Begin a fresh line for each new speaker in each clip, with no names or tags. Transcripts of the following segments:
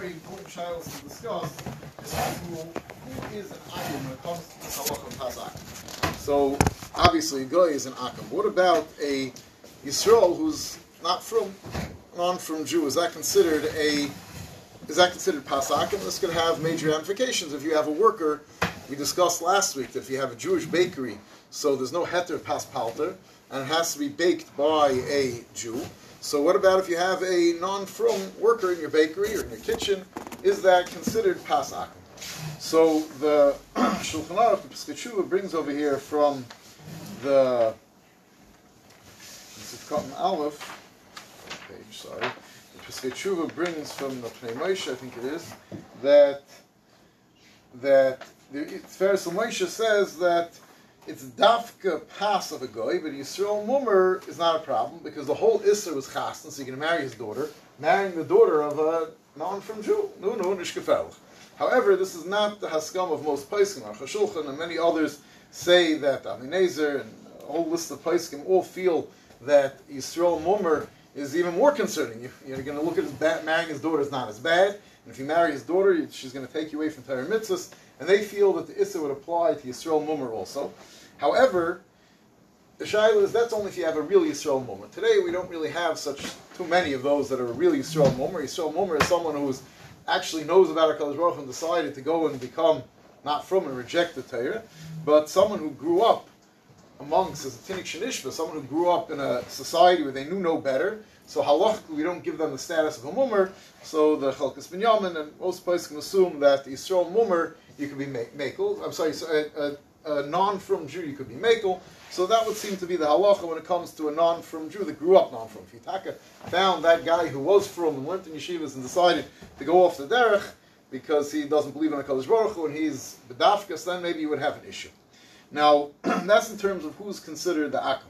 very important child to discuss is who, is an akim when it comes to and. So obviously, a guy is an akim. What about a Yisrael who's not from non from Jew? Is that considered a is that considered pasakim? This could have major ramifications. If you have a worker, we discussed last week that if you have a Jewish bakery, so there's no heter pas palter, and it has to be baked by a Jew. So what about if you have a non-from worker in your bakery or in your kitchen? Is that considered pasakim? So the Shulchan Aruch, the brings over here from the Cotton Aleph page. Sorry, the brings from the Pnei Moshe, I think it is, that that it's fair. Moshe says that it's dafka pas of a goy, but Yisrael mummer is not a problem because the whole Isser was chastan, so you can marry his daughter. Marrying the daughter of a non from Jew, no, no, nishkefel. However, this is not the haskam of most Paiskim. Shulchan and many others say that Avnei Nezer and a whole list of Paiskim all feel that Yisrael mummer is even more concerning. You, are going to look at his bad, marrying his daughter is not as bad, and if you marry his daughter, she's going to take you away from Torah mitzvahs, and they feel that the Issa would apply to Yisrael mummer also. However, the Shaila is that's only if you have a real Yisrael moment. Today we don't really have such too many of those that are a real Yisrael moment. Yisrael is someone who's actually knows about HaKadosh Baruch and decided to go and become not from and reject the Torah, but someone who grew up amongst as a Tinnik Shanishva, someone who grew up in a society where they knew no better. So halachically, we don't give them the status of a mummer. So the Chalkas Binyamin and most places can assume that the Yisrael mummer you can be makel. I'm sorry, so a, a, a non-from Jew, you could be Makel. So that would seem to be the halacha when it comes to a non-from Jew that grew up non-from. If Yitaka found that guy who was from and went to yeshivas and decided to go off the derech because he doesn't believe in a Kadosh Baruch Hu and he's bedafkas, then maybe you would have an issue. Now, that's in terms of who's considered the akum.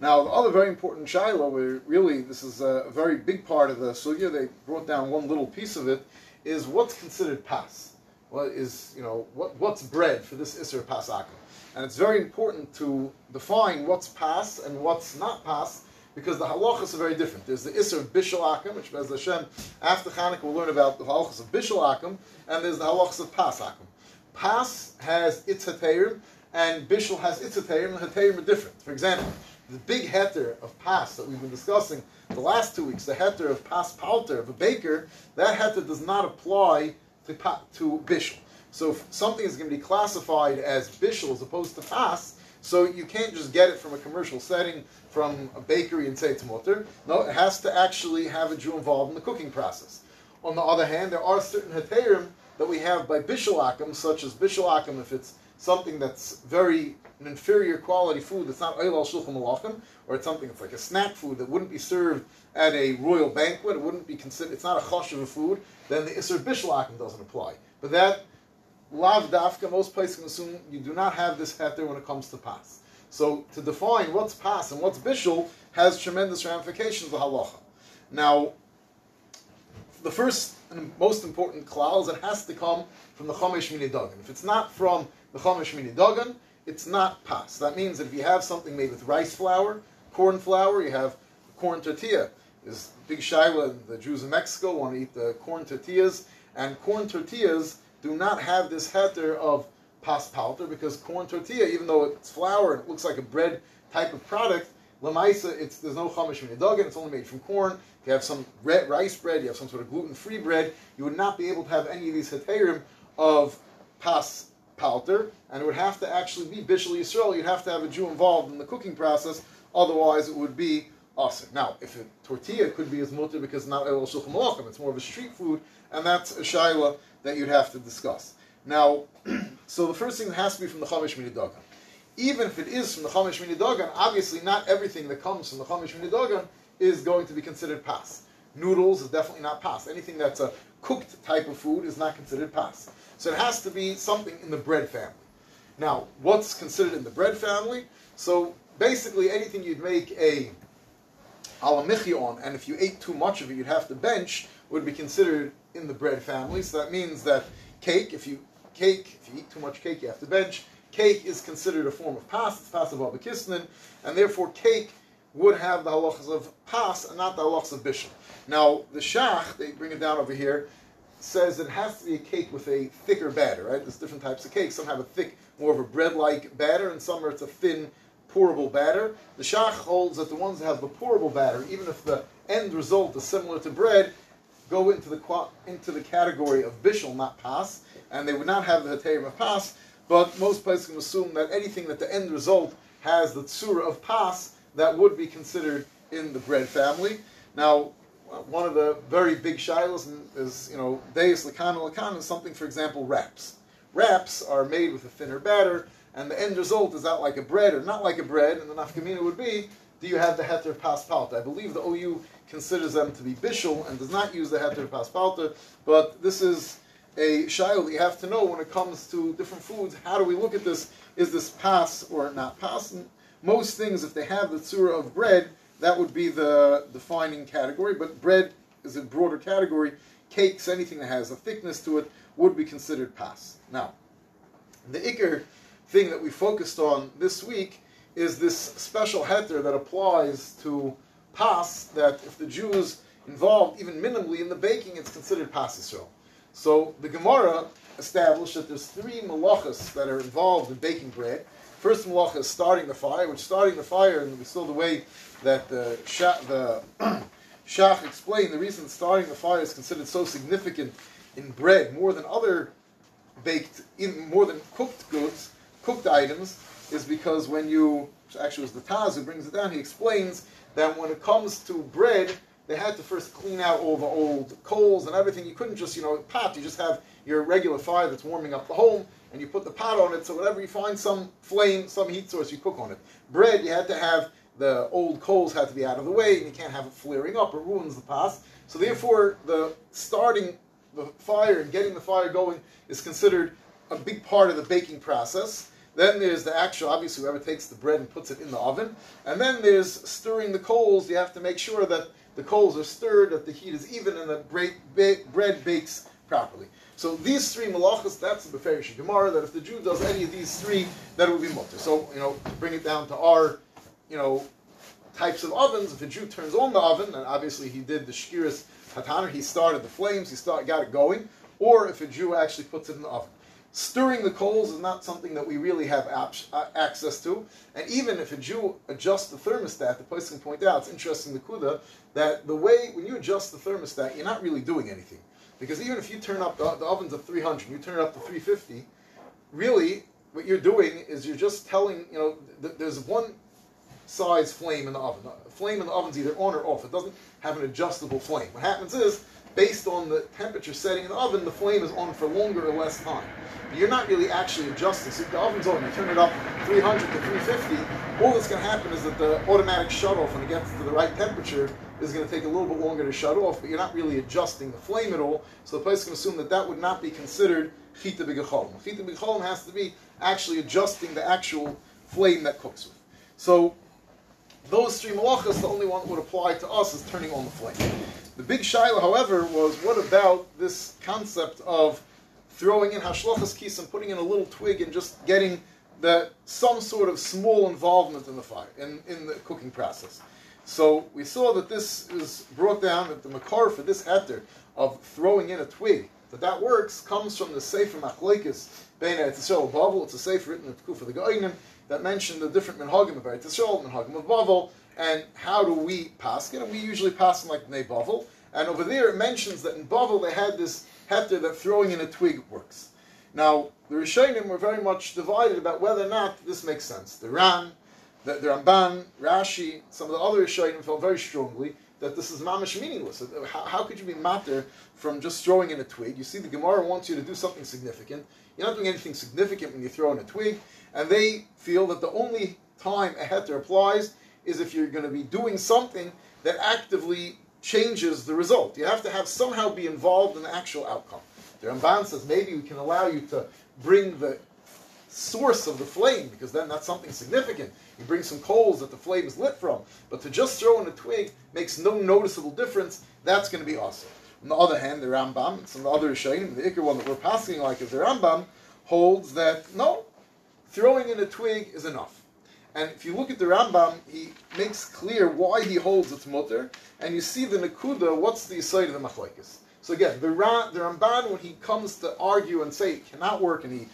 Now, the other very important shaila, where really this is a very big part of the sugya, they brought down one little piece of it, is what's considered pas what is, you know, what, what's bread for this Isser Pasaka. And it's very important to define what's pas and what's not pas, because the halachas are very different. There's the Isser Bishal Akim, which Bez Hashem, after Chanukah we'll learn about the halachas of Bishal Akim, and there's the halachas of Pas Akim. Pas has its heterim, and Bishal has its heterim, and heterim are different. For example, the big heter of Pas that we've been discussing the last two weeks, the heter of Pas Palter, of a baker, that heter does not apply to, to bishul. So if something is going to be classified as bishul as opposed to pas, so you can't just get it from a commercial setting, from a bakery and say it's mutter. No, it has to actually have a Jew involved in the cooking process. On the other hand, there are certain heterim that we have by bishul akum, such as bishul akum if it's something that's very an inferior quality food that's not oil al shulchan malachim, or it's something that's like a snack food that wouldn't be served at a royal banquet, it wouldn't be considered, it's not a chosh of a food, then the Isser Bishlakim doesn't apply. But that, lav dafka, most places assume you do not have this heter when it comes to pas. So to define what's pas and what's bishul has tremendous ramifications of halacha. Now, the first and most important klal is it has to come from the chomesh dagan. If it's not from the chomesh mini it's not pas. That means that if you have something made with rice flour, corn flour, you have corn tortilla. There's big shaila, the Jews in Mexico want to eat the corn tortillas, and corn tortillas do not have this heter of pas palter because corn tortilla, even though it's flour and it looks like a bread type of product, lamaisa, it's there's no chamish minidagan, it's only made from corn. If you have some red rice bread, you have some sort of gluten-free bread, you would not be able to have any of these heterim of pas palter, and it would have to actually be Bishul Yisrael. You'd have to have a Jew involved in the cooking process, otherwise it would be awesome. Now, if a tortilla could be as mutter because not el shulchan malachim, it's more of a street food, and that's a shaila that you'd have to discuss. Now, so the first thing has to be from the chamesh minidagan. Even if it is from the chamesh minidagan, obviously not everything that comes from the chamesh minidagan is going to be considered pas. Noodles is definitely not pas. Anything that's a cooked type of food is not considered pas. So it has to be something in the bread family. Now, what's considered in the bread family? So basically, anything you'd make a alamichi on, and if you ate too much of it, you'd have to bench, would be considered in the bread family. So that means that cake, if you cake, if you eat too much cake, you have to bench. Cake is considered a form of pas, it's pas of and therefore cake would have the halachas of pas and not the halachas of bishul. Now, the shach, they bring it down over here, says it has to be a cake with a thicker batter, right? There's different types of cakes. Some have a thick, more of a bread-like batter, and some are it's a thin, pourable batter. The Shach holds that the ones that have the pourable batter, even if the end result is similar to bread, go into the into the category of bishul, not pas, and they would not have the heterim of pas. But most places can assume that anything that the end result has the tsura of pas, that would be considered in the bread family. Now, one of the very big shilas is, you know, deis lakan lakan is something, for example, wraps. Wraps are made with a thinner batter, and the end result is not like a bread or not like a bread, and the nafkamina would be, do you have the heter pas palta? I believe the OU considers them to be bishul and does not use the heter pas palta, but this is a shilah that you have to know when it comes to different foods. How do we look at this? Is this pas or not pas? Most things, if they have the tzura of bread, that would be the defining category, but bread is a broader category. Cakes, anything that has a thickness to it, would be considered pas. Now, the ikr thing that we focused on this week is this special heter that applies to pas, that if the Jews involved even minimally in the baking, it's considered pas Yisrael. So the Gemara established that there's three malachas that are involved in baking bread. First malacha is starting the fire, which starting the fire, and saw the way that the Shach, the Shach explained the reason starting the fire is considered so significant in bread more than other baked, even more than cooked goods, cooked items, is because when you actually was the Taz who brings it down, he explains that when it comes to bread, they had to first clean out all the old coals and everything. You couldn't just, you know, pot, you just have your regular fire that's warming up the home, and you put the pot on it, so whatever you find some flame, some heat source, you cook on it. Bread, you had to have the old coals had to be out of the way, and you can't have it flaring up it ruins the pas. So therefore, the starting the fire and getting the fire going is considered a big part of the baking process. Then there's the actual, obviously, whoever takes the bread and puts it in the oven. And then there's stirring the coals. You have to make sure that the coals are stirred, that the heat is even, and that bread bakes properly. So these three malachas, that's the Beferish Gemara, that if the Jew does any of these three, that would be mutter. So, you know, to bring it down to our, you know, types of ovens, if a Jew turns on the oven, and obviously he did the shkiras hataner, he started the flames, he start, got it going, or if a Jew actually puts it in the oven. Stirring the coals is not something that we really have uh, access to. And even if a Jew adjusts the thermostat, the place can point out, it's interesting, the Kuda, that the way, when you adjust the thermostat, you're not really doing anything. Because even if you turn up, the, the oven's at 300, you turn it up to 350, really, what you're doing is you're just telling, you know, th- there's one size flame in the oven. The flame in the oven's either on or off. It doesn't have an adjustable flame. What happens is, based on the temperature setting in the oven, the flame is on for longer or less time. But you're not really actually adjusting. So if the oven's on, you turn it up 300 to 350, all that's going to happen is that the automatic shut off, when it gets to the right temperature, is going to take a little bit longer to shut off, but you're not really adjusting the flame at all. So the place can assume that that would not be considered chita b'gecholim. Chita b'gecholim has to be actually adjusting the actual flame that cooks with. So those three malachas, the only one that would apply to us is turning on the flame. The big shaila, however, was what about this concept of throwing in hashlochas kis and putting in a little twig and just getting that some sort of small involvement in the fire, in, in the cooking process. So we saw that this is brought down that the makar for this heter of throwing in a twig, that that works, comes from the Sefer Machlekes Bein Eretz Bavel. It's a Sefer written in the Kufa the Goinim that mention the different minhagim of Eretz Yisrael, of Bavel, and how do we pass it? And we usually pass them like Bnei Bavel. And over there it mentions that in Bavel they had this heter that throwing in a twig works. Now, the Rishonim were very much divided about whether or not this makes sense. The Ran, the, the Ramban, Rashi, some of the other Rishonim felt very strongly that this is mamish meaningless. How, how, could you be matter from just throwing in a twig? You see, the Gemara wants you to do something significant. You're not doing anything significant when you throw in a twig, and they feel that the only time a heter applies is if you're going to be doing something that actively changes the result. You have to have somehow be involved in the actual outcome. The Ramban says maybe we can allow you to bring the source of the flame, because then that's something significant. You bring some coals that the flame is lit from, but to just throw in a twig makes no noticeable difference. That's going to be awesome. On the other hand, the Rambam, some other Rishonim, the Iker one that we're passing like is the Rambam, holds that no, throwing in a twig is enough. And if you look at the Rambam, he makes clear why he holds it's mutter, and you see the Nakuda, what's the side of the Machlekes. So again, the, Ra, the Ramban, when he comes to argue and say it cannot work, and he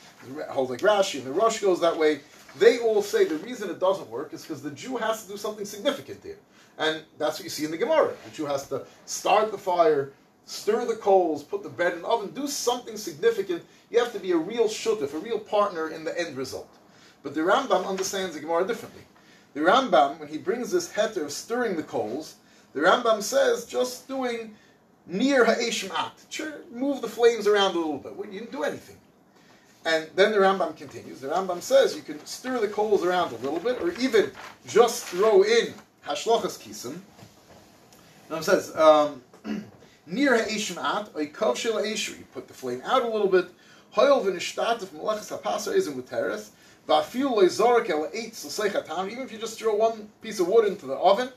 holds like Rashi, and the Rosh goes that way, they all say the reason it doesn't work is because the Jew has to do something significant there. And that's what you see in the Gemara. The Jew has to start the fire, stir the coals, put the bread in the oven, do something significant. You have to be a real shuttif, a real partner in the end result. But the Rambam understands the Gemara differently. The Rambam, when he brings this heter of stirring the coals, the Rambam says just doing near ha'eshim at, move the flames around a little bit. You didn't do anything. And then the Rambam continues. The Rambam says you can stir the coals around a little bit, or even just throw in hashlochas kisim. The Rambam says um, near ha'eshim at You put the flame out a little bit. Even if you just throw one piece of wood into the oven,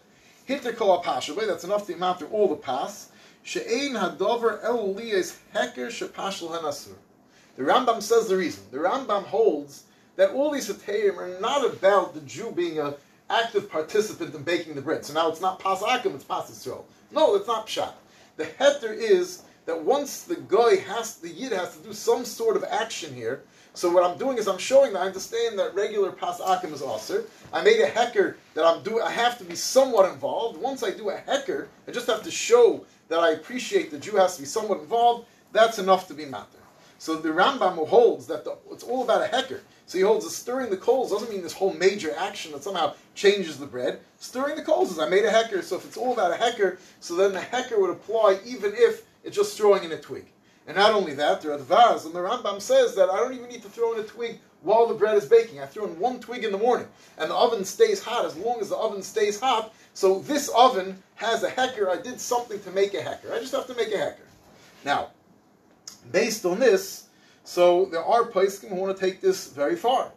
hit the kol That's enough to amount to all the pass. She'ein hadover el liyes heker shepashel hanasur. The Rambam says the reason. The Rambam holds that all these Hatayim are not about the Jew being an active participant in baking the bread. So now it's not Pas Akim, it's Pas Yisrael. No, it's not Pshat. The heter is that once the guy has, the Yid has to do some sort of action here, so what I'm doing is I'm showing that I understand that regular Pas Akim is also. I made a hecker that I'm doing, I have to be somewhat involved. Once I do a hecker, I just have to show that I appreciate the Jew has to be somewhat involved. That's enough to be matter. So the Rambam holds that the, it's all about a hecker. So he holds that stirring the coals doesn't mean this whole major action that somehow changes the bread. Stirring the coals is I made a hecker, so if it's all about a hecker, so then the hecker would apply even if it's just throwing in a twig. And not only that, there are the vars, and the Rambam says that I don't even need to throw in a twig while the bread is baking. I throw in one twig in the morning, and the oven stays hot as long as the oven stays hot. So this oven has a hecker. I did something to make a hecker. I just have to make a hecker. Now, based on this, so there are poskim who want to take this very far.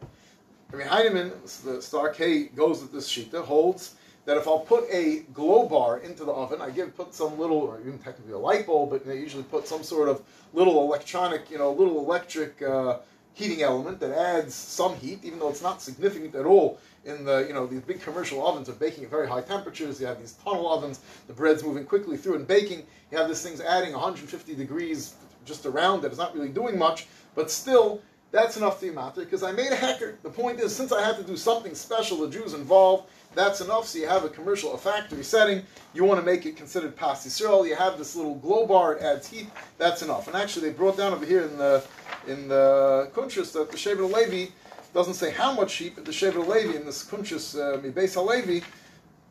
I mean, Heinemann, the Star K goes with this shita, holds that if I'll put a glow bar into the oven, I give put some little, or even technically a light bulb, but they usually put some sort of little electronic, you know, little electric uh, heating element that adds some heat, even though it's not significant at all in the, you know, these big commercial ovens are baking at very high temperatures. You have these tunnel ovens, the bread's moving quickly through and baking. You have this thing's adding 150 degrees just around it. It's not really doing much, but still, that's enough to matter because I made a hecker. The point is, since I had to do something special, the Jews involved, that's enough. So you have a commercial, a factory setting. You want to make it considered pas Yisrael. You have this little glow bar. It adds heat. That's enough. And actually, they brought down over here in the in the Kuntrus that the Shevet Levi doesn't say how much heat, but the Shevet Levi in this Kuntrus uh, Mibeis Halevi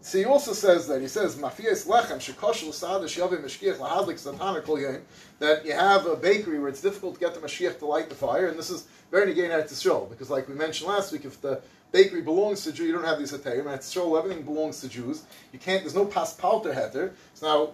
so he also says that he says mafias lechem shekoshel sadash yavim meshkiach lahadlik yom that you have a bakery where it's difficult to get the mashgiach to light the fire, and this is very negating at Yisrael because, like we mentioned last week, if the bakery belongs to Jew, you don't have these hatayim. At Yisrael, everything belongs to Jews. You can't. There's no pas palter heter. So now,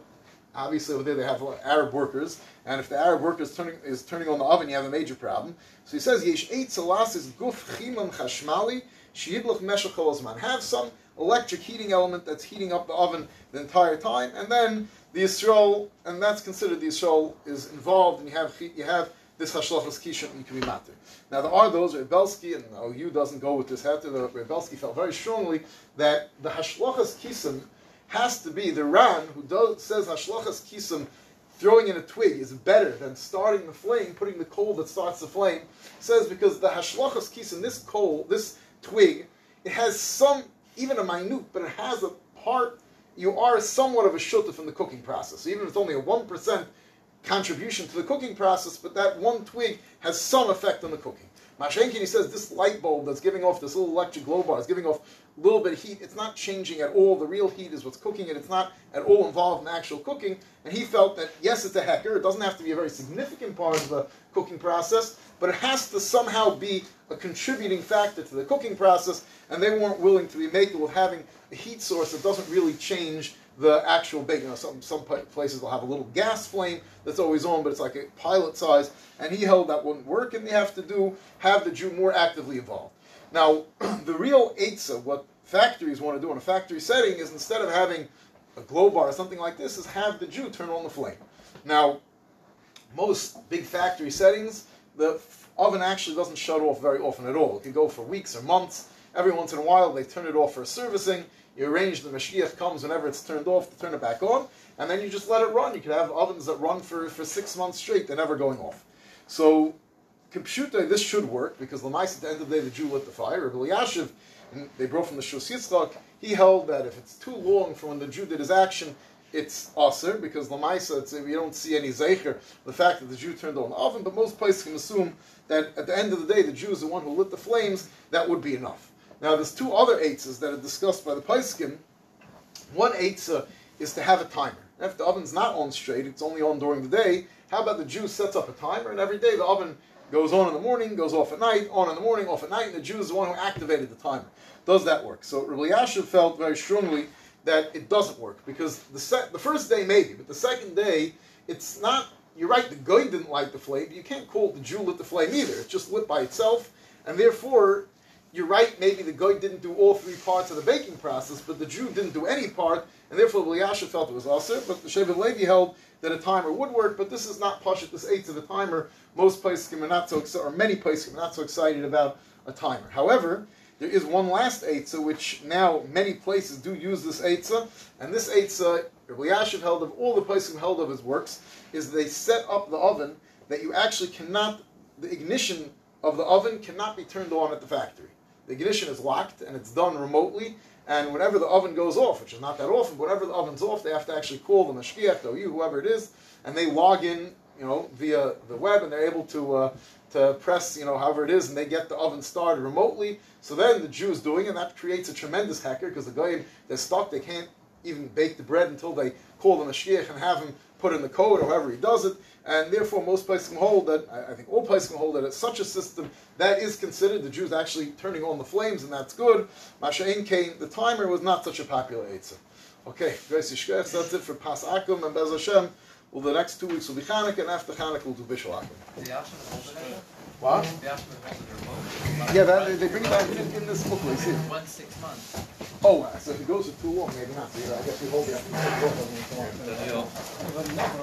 obviously over there they have Arab workers, and if the Arab worker is turning is turning on the oven, you have a major problem. So he says yesh eight salas is guf chimam chashmali sheyidlach Have some electric heating element that's heating up the oven the entire time, and then the Yisrael, and that's considered the Yisrael is involved, and you have you have this hashlochas kishon and can be matter. Now there are those Reb Belsky and OU doesn't go with this heter. The Reb Belsky felt very strongly that the hashlochas kisim has to be the Ran who does, says hashlochas kisim throwing in a twig is better than starting the flame, putting the coal that starts the flame. Says because the hashlochas kisim, this coal, this twig, it has some even a minute, but it has a part, you are somewhat of a shutuf in the cooking process. So even if it's only a 1% contribution to the cooking process, but that one twig has some effect on the cooking. Mashenkin, he says this light bulb that's giving off this little electric glow bar is giving off a little bit of heat. It's not changing at all. The real heat is what's cooking it. It's not at all involved in actual cooking. And he felt that, yes, it's a hecker. It doesn't have to be a very significant part of the cooking process, but it has to somehow be a contributing factor to the cooking process. And they weren't willing to be making with having a heat source that doesn't really change the actual bake. You know, some some places will have a little gas flame that's always on, but it's like a pilot size. And he held that wouldn't work, and they have to do have the Jew more actively involved. Now, the real eitzah, what factories want to do in a factory setting, is instead of having a glow bar or something like this, is have the Jew turn on the flame. Now, most big factory settings, the oven actually doesn't shut off very often at all. It can go for weeks or months Every once in a while, they turn it off for servicing. You arrange the mashgiach comes whenever it's turned off to turn it back on, and then you just let it run. You can have ovens that run for, for six months straight; they're never going off. So, computer, this should work because the mice at the end of the day, the Jew lit the fire. Rav Elyashiv, they brought from the Shevus Yitzchak, he held that if it's too long from when the Jew did his action, it's aser because lamaisa we don't see any zeicher the fact that the Jew turned on the oven, but most places can assume that at the end of the day the Jew is the one who lit the flames. That would be enough. Now there's two other eitzes that are discussed by the Paiskim. One eitzah uh, is to have a timer. If the oven's not on straight, it's only on during the day. How about the Jew sets up a timer and every day the oven goes on in the morning, goes off at night, on in the morning, off at night, and the Jew is the one who activated the timer. Does that work? So Rav Elyashiv felt very strongly that it doesn't work because the se- the first day maybe, but the second day it's not. You're right. The guy didn't light the flame. You can't call it the Jew lit the flame either. It's just lit by itself, and therefore you're right. Maybe the guy didn't do all three parts of the baking process, but the Jew didn't do any part, and therefore Eliasha felt it was also. But the Shevet Levi held that a timer would work, but this is not pashut. This eight to the timer. Most places are not so excited, or many places are not so excited about a timer. However, there is one last Eitzah, which now many places do use this Eitzah, and this Eitzah, Rav Elyashiv held of, all the places held of his works, is they set up the oven that you actually cannot, the ignition of the oven cannot be turned on at the factory. The ignition is locked and it's done remotely, and whenever the oven goes off, which is not that often, whenever the oven's off, they have to actually call the mashgiach, the you, whoever it is, and they log in, you know, via the web, and they're able to uh, to press, you know, however it is, and they get the oven started remotely. So then the Jew is doing, it, and that creates a tremendous hecker because the guy they're stuck. They can't even bake the bread until they call the mashgiach and have him put in the code, or however he does it. And therefore, most places can hold that. I think all places can hold that it's such a system that is considered the Jews actually turning on the flames, and that's good. Masha'in came. The timer was not such a popular eitzah. Okay, that's it for Pas Akum and Bez Hashem. Well, the next two weeks will be Chanukah, and after Chanukah we'll do Bishul Akum. What? Yeah, that, they, bring it back in, in this book. You see.
One six months.
Oh, so if it goes for too long, maybe not. So, I guess we hold it.